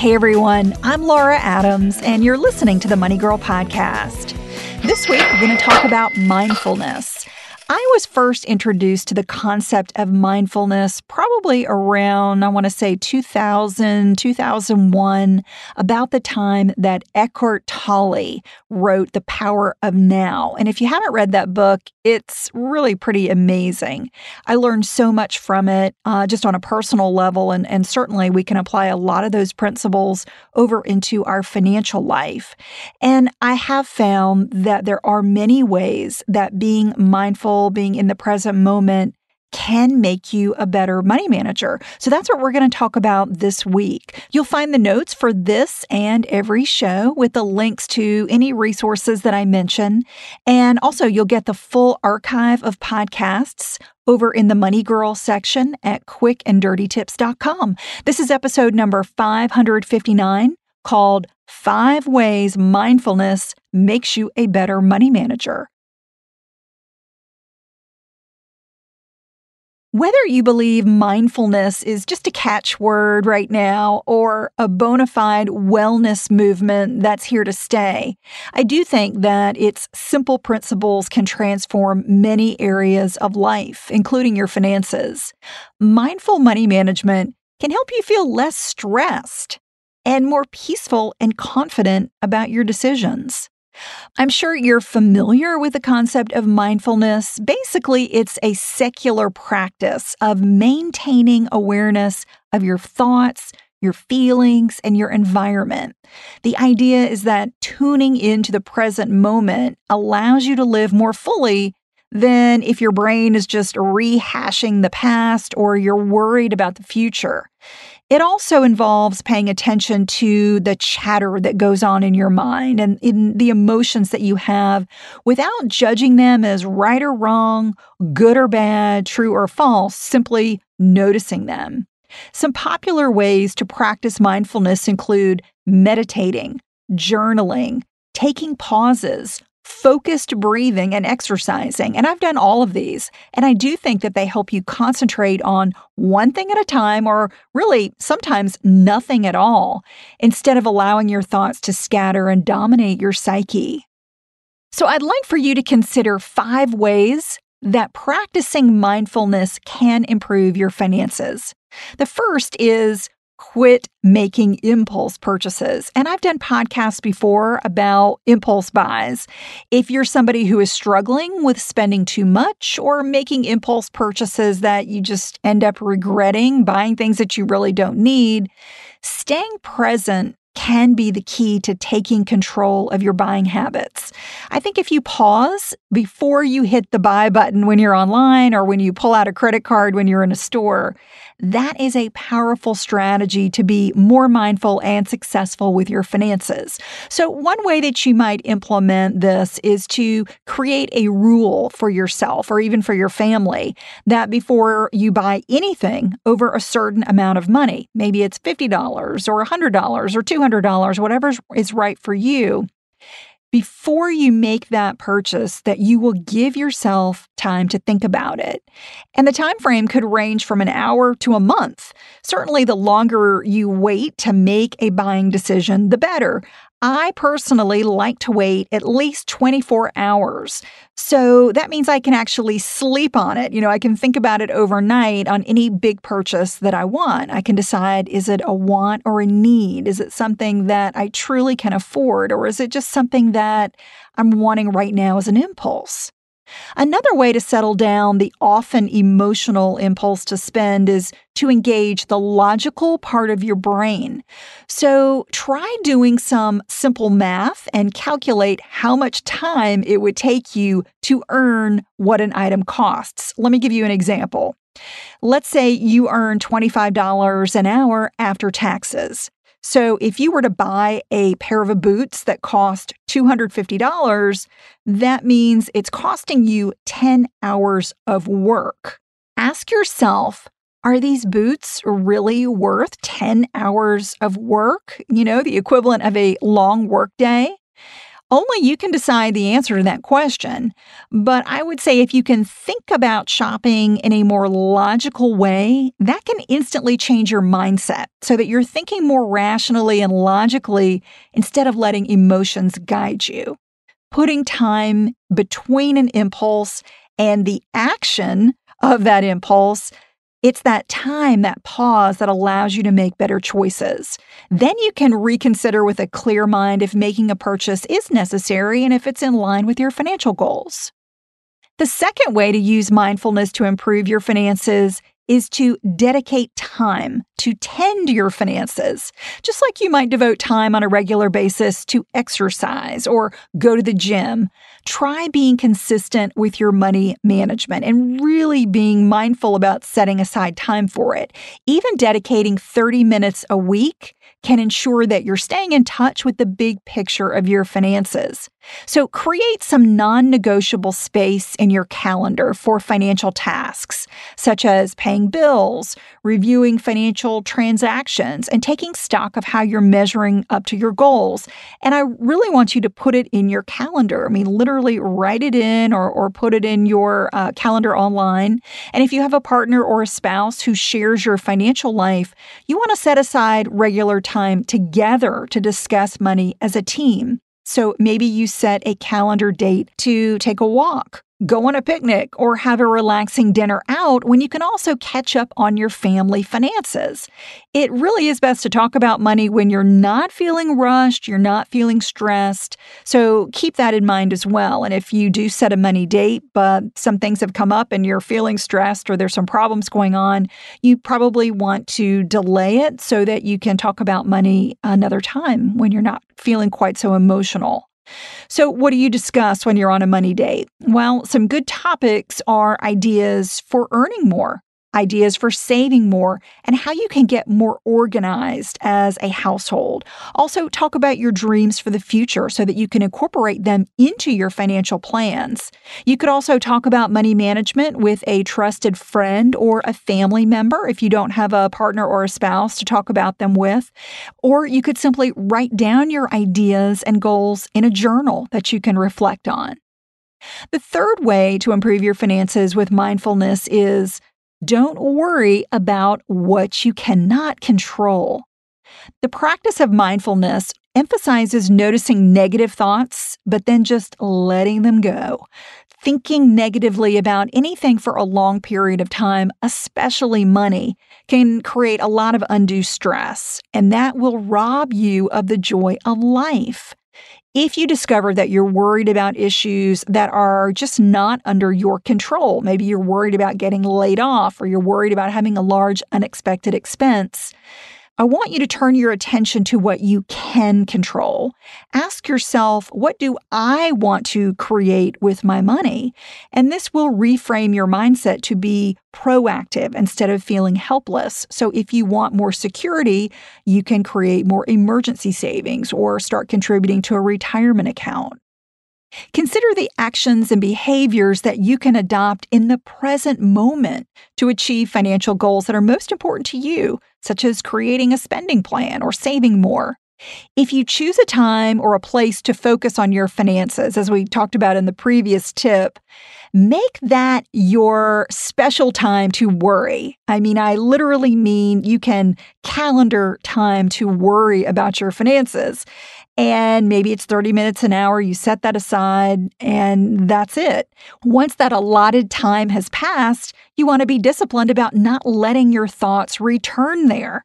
Hey everyone, I'm Laura Adams, and you're listening to the Money Girl Podcast. This week, we're going to talk about mindfulness. I was first introduced to the concept of mindfulness probably around, I want to say 2000, 2001, about the time that Eckhart Tolle wrote The Power of Now. And if you haven't read that book, it's really pretty amazing. I learned so much from it uh, just on a personal level, and, and certainly we can apply a lot of those principles over into our financial life. And I have found that there are many ways that being mindful being in the present moment can make you a better money manager. So that's what we're going to talk about this week. You'll find the notes for this and every show with the links to any resources that I mention. And also, you'll get the full archive of podcasts over in the Money Girl section at quickanddirtytips.com. This is episode number 559 called Five Ways Mindfulness Makes You a Better Money Manager. Whether you believe mindfulness is just a catchword right now or a bona fide wellness movement that's here to stay, I do think that its simple principles can transform many areas of life, including your finances. Mindful money management can help you feel less stressed and more peaceful and confident about your decisions. I'm sure you're familiar with the concept of mindfulness. Basically, it's a secular practice of maintaining awareness of your thoughts, your feelings, and your environment. The idea is that tuning into the present moment allows you to live more fully than if your brain is just rehashing the past or you're worried about the future. It also involves paying attention to the chatter that goes on in your mind and in the emotions that you have without judging them as right or wrong, good or bad, true or false, simply noticing them. Some popular ways to practice mindfulness include meditating, journaling, taking pauses, focused breathing and exercising. And I've done all of these. And I do think that they help you concentrate on one thing at a time, or really sometimes nothing at all, instead of allowing your thoughts to scatter and dominate your psyche. So I'd like for you to consider five ways that practicing mindfulness can improve your finances. The first is quit making impulse purchases. And I've done podcasts before about impulse buys. If you're somebody who is struggling with spending too much or making impulse purchases that you just end up regretting, buying things that you really don't need, staying present can be the key to taking control of your buying habits. I think if you pause before you hit the buy button when you're online or when you pull out a credit card when you're in a store, that is a powerful strategy to be more mindful and successful with your finances. So, one way that you might implement this is to create a rule for yourself or even for your family that before you buy anything over a certain amount of money, maybe it's $50 or $100 or $200, whatever is right for you, before you make that purchase that you will give yourself time to think about it. And the time frame could range from an hour to a month. Certainly the longer you wait to make a buying decision, the better. I personally like to wait at least 24 hours. So that means I can actually sleep on it. You know, I can think about it overnight on any big purchase that I want. I can decide is it a want or a need? Is it something that I truly can afford? Or is it just something that I'm wanting right now as an impulse? Another way to settle down the often emotional impulse to spend is to engage the logical part of your brain. So try doing some simple math and calculate how much time it would take you to earn what an item costs. Let me give you an example. Let's say you earn $25 an hour after taxes. So if you were to buy a pair of boots that cost $250, that means it's costing you 10 hours of work. Ask yourself, are these boots really worth 10 hours of work? You know, the equivalent of a long work day? Only you can decide the answer to that question. But I would say if you can think about shopping in a more logical way, that can instantly change your mindset so that you're thinking more rationally and logically instead of letting emotions guide you. Putting time between an impulse and the action of that impulse it's that time, that pause that allows you to make better choices. Then you can reconsider with a clear mind if making a purchase is necessary and if it's in line with your financial goals. The second way to use mindfulness to improve your finances is to dedicate time to tend your finances, just like you might devote time on a regular basis to exercise or go to the gym. Try being consistent with your money management and really being mindful about setting aside time for it. Even dedicating 30 minutes a week can ensure that you're staying in touch with the big picture of your finances. So, create some non negotiable space in your calendar for financial tasks, such as paying bills, reviewing financial transactions, and taking stock of how you're measuring up to your goals. And I really want you to put it in your calendar. I mean, literally write it in or, or put it in your uh, calendar online. And if you have a partner or a spouse who shares your financial life, you want to set aside regular time together to discuss money as a team. So maybe you set a calendar date to take a walk go on a picnic, or have a relaxing dinner out when you can also catch up on your family finances. It really is best to talk about money when you're not feeling rushed, you're not feeling stressed. So keep that in mind as well. And if you do set a money date, but some things have come up and you're feeling stressed or there's some problems going on, you probably want to delay it so that you can talk about money another time when you're not feeling quite so emotional. So, what do you discuss when you're on a money date? Well, some good topics are ideas for earning more, ideas for saving more, and how you can get more organized as a household. Also, talk about your dreams for the future so that you can incorporate them into your financial plans. You could also talk about money management with a trusted friend or a family member if you don't have a partner or a spouse to talk about them with. Or you could simply write down your ideas and goals in a journal that you can reflect on. The third way to improve your finances with mindfulness is don't worry about what you cannot control. The practice of mindfulness emphasizes noticing negative thoughts, but then just letting them go. Thinking negatively about anything for a long period of time, especially money, can create a lot of undue stress, and that will rob you of the joy of life. If you discover that you're worried about issues that are just not under your control, maybe you're worried about getting laid off or you're worried about having a large unexpected expense, I want you to turn your attention to what you can control. Ask yourself, what do I want to create with my money? And this will reframe your mindset to be proactive instead of feeling helpless. So if you want more security, you can create more emergency savings or start contributing to a retirement account. Consider the actions and behaviors that you can adopt in the present moment to achieve financial goals that are most important to you, such as creating a spending plan or saving more. If you choose a time or a place to focus on your finances, as we talked about in the previous tip, make that your special time to worry. I mean, I literally mean you can calendar time to worry about your finances. And maybe it's 30 minutes an hour. You set that aside, and that's it. Once that allotted time has passed, you want to be disciplined about not letting your thoughts return there.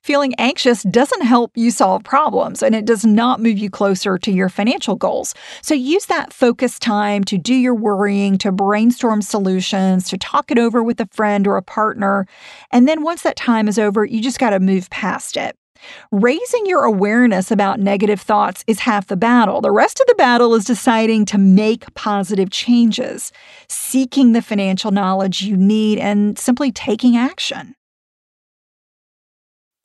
Feeling anxious doesn't help you solve problems, and it does not move you closer to your financial goals. So use that focus time to do your worrying, to brainstorm solutions, to talk it over with a friend or a partner. And then once that time is over, you just got to move past it. Raising your awareness about negative thoughts is half the battle. The rest of the battle is deciding to make positive changes, seeking the financial knowledge you need, and simply taking action.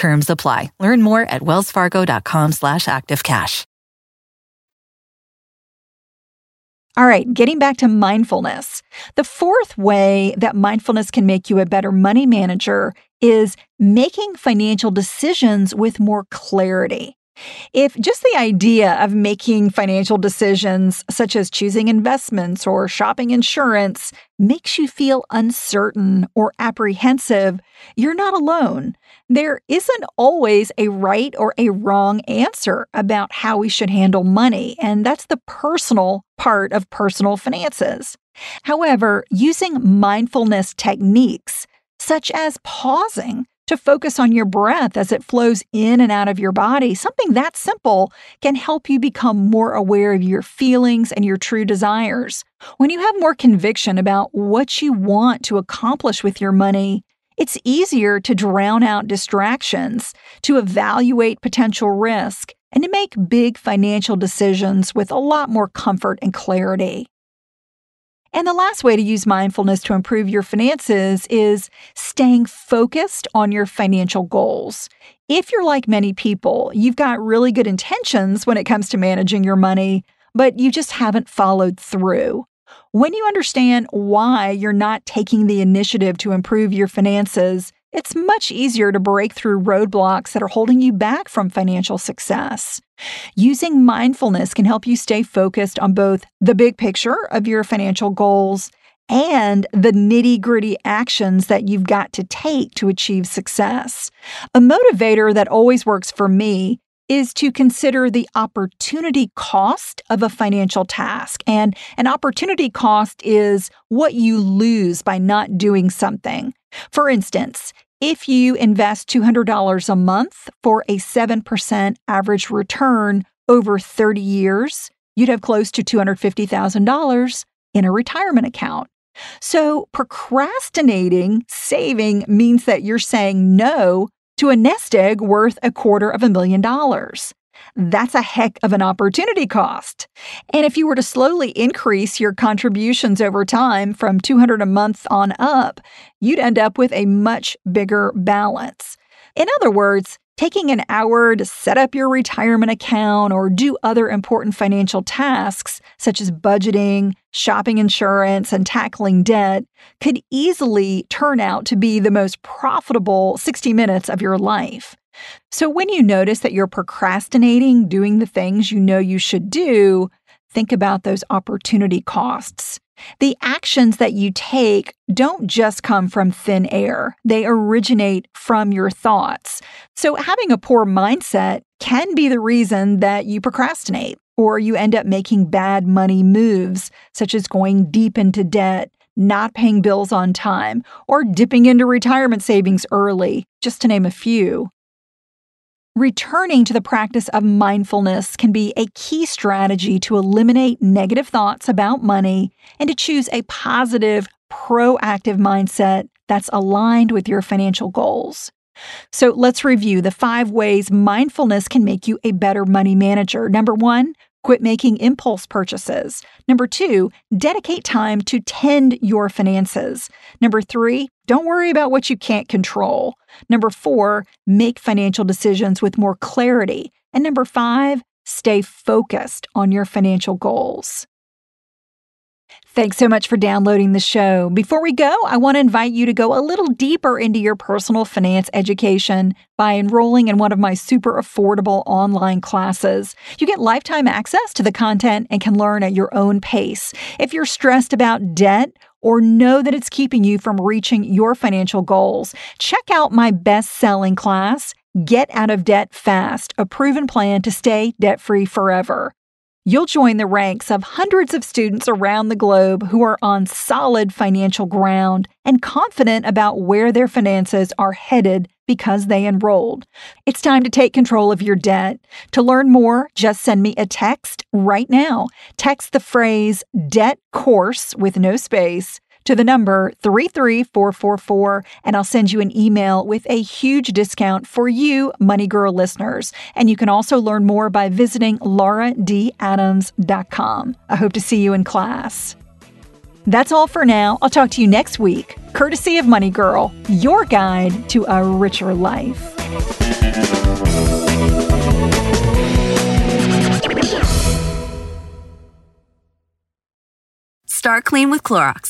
Terms apply. Learn more at wellsfargo.com slash activecash. All right, getting back to mindfulness. The fourth way that mindfulness can make you a better money manager is making financial decisions with more clarity. If just the idea of making financial decisions, such as choosing investments or shopping insurance, makes you feel uncertain or apprehensive, you're not alone. There isn't always a right or a wrong answer about how we should handle money, and that's the personal part of personal finances. However, using mindfulness techniques, such as pausing to focus on your breath as it flows in and out of your body, something that simple can help you become more aware of your feelings and your true desires. When you have more conviction about what you want to accomplish with your money, it's easier to drown out distractions, to evaluate potential risk, and to make big financial decisions with a lot more comfort and clarity. And the last way to use mindfulness to improve your finances is staying focused on your financial goals. If you're like many people, you've got really good intentions when it comes to managing your money, but you just haven't followed through. When you understand why you're not taking the initiative to improve your finances, it's much easier to break through roadblocks that are holding you back from financial success. Using mindfulness can help you stay focused on both the big picture of your financial goals and the nitty gritty actions that you've got to take to achieve success. A motivator that always works for me is to consider the opportunity cost of a financial task. And an opportunity cost is what you lose by not doing something. For instance, if you invest $200 a month for a 7% average return over 30 years, you'd have close to $250,000 in a retirement account. So, procrastinating saving means that you're saying no to a nest egg worth a quarter of a million dollars. That's a heck of an opportunity cost. And if you were to slowly increase your contributions over time from 200 a month on up, you'd end up with a much bigger balance. In other words, taking an hour to set up your retirement account or do other important financial tasks, such as budgeting, shopping insurance, and tackling debt, could easily turn out to be the most profitable 60 minutes of your life. So, when you notice that you're procrastinating doing the things you know you should do, think about those opportunity costs. The actions that you take don't just come from thin air, they originate from your thoughts. So, having a poor mindset can be the reason that you procrastinate or you end up making bad money moves, such as going deep into debt, not paying bills on time, or dipping into retirement savings early, just to name a few. Returning to the practice of mindfulness can be a key strategy to eliminate negative thoughts about money and to choose a positive, proactive mindset that's aligned with your financial goals. So let's review the five ways mindfulness can make you a better money manager. Number one, Quit making impulse purchases. Number two, dedicate time to tend your finances. Number three, don't worry about what you can't control. Number four, make financial decisions with more clarity. And number five, stay focused on your financial goals. Thanks so much for downloading the show. Before we go, I want to invite you to go a little deeper into your personal finance education by enrolling in one of my super affordable online classes. You get lifetime access to the content and can learn at your own pace. If you're stressed about debt, or know that it's keeping you from reaching your financial goals, check out my best selling class, Get Out of Debt Fast, a proven plan to stay debt free forever. You'll join the ranks of hundreds of students around the globe who are on solid financial ground and confident about where their finances are headed because they enrolled. It's time to take control of your debt. To learn more, just send me a text right now. Text the phrase debt course with no space to the number 33444 and I'll send you an email with a huge discount for you Money Girl listeners. And you can also learn more by visiting lauradadams.com. I hope to see you in class. That's all for now. I'll talk to you next week, courtesy of Money Girl, your guide to a richer life. Start clean with Clorox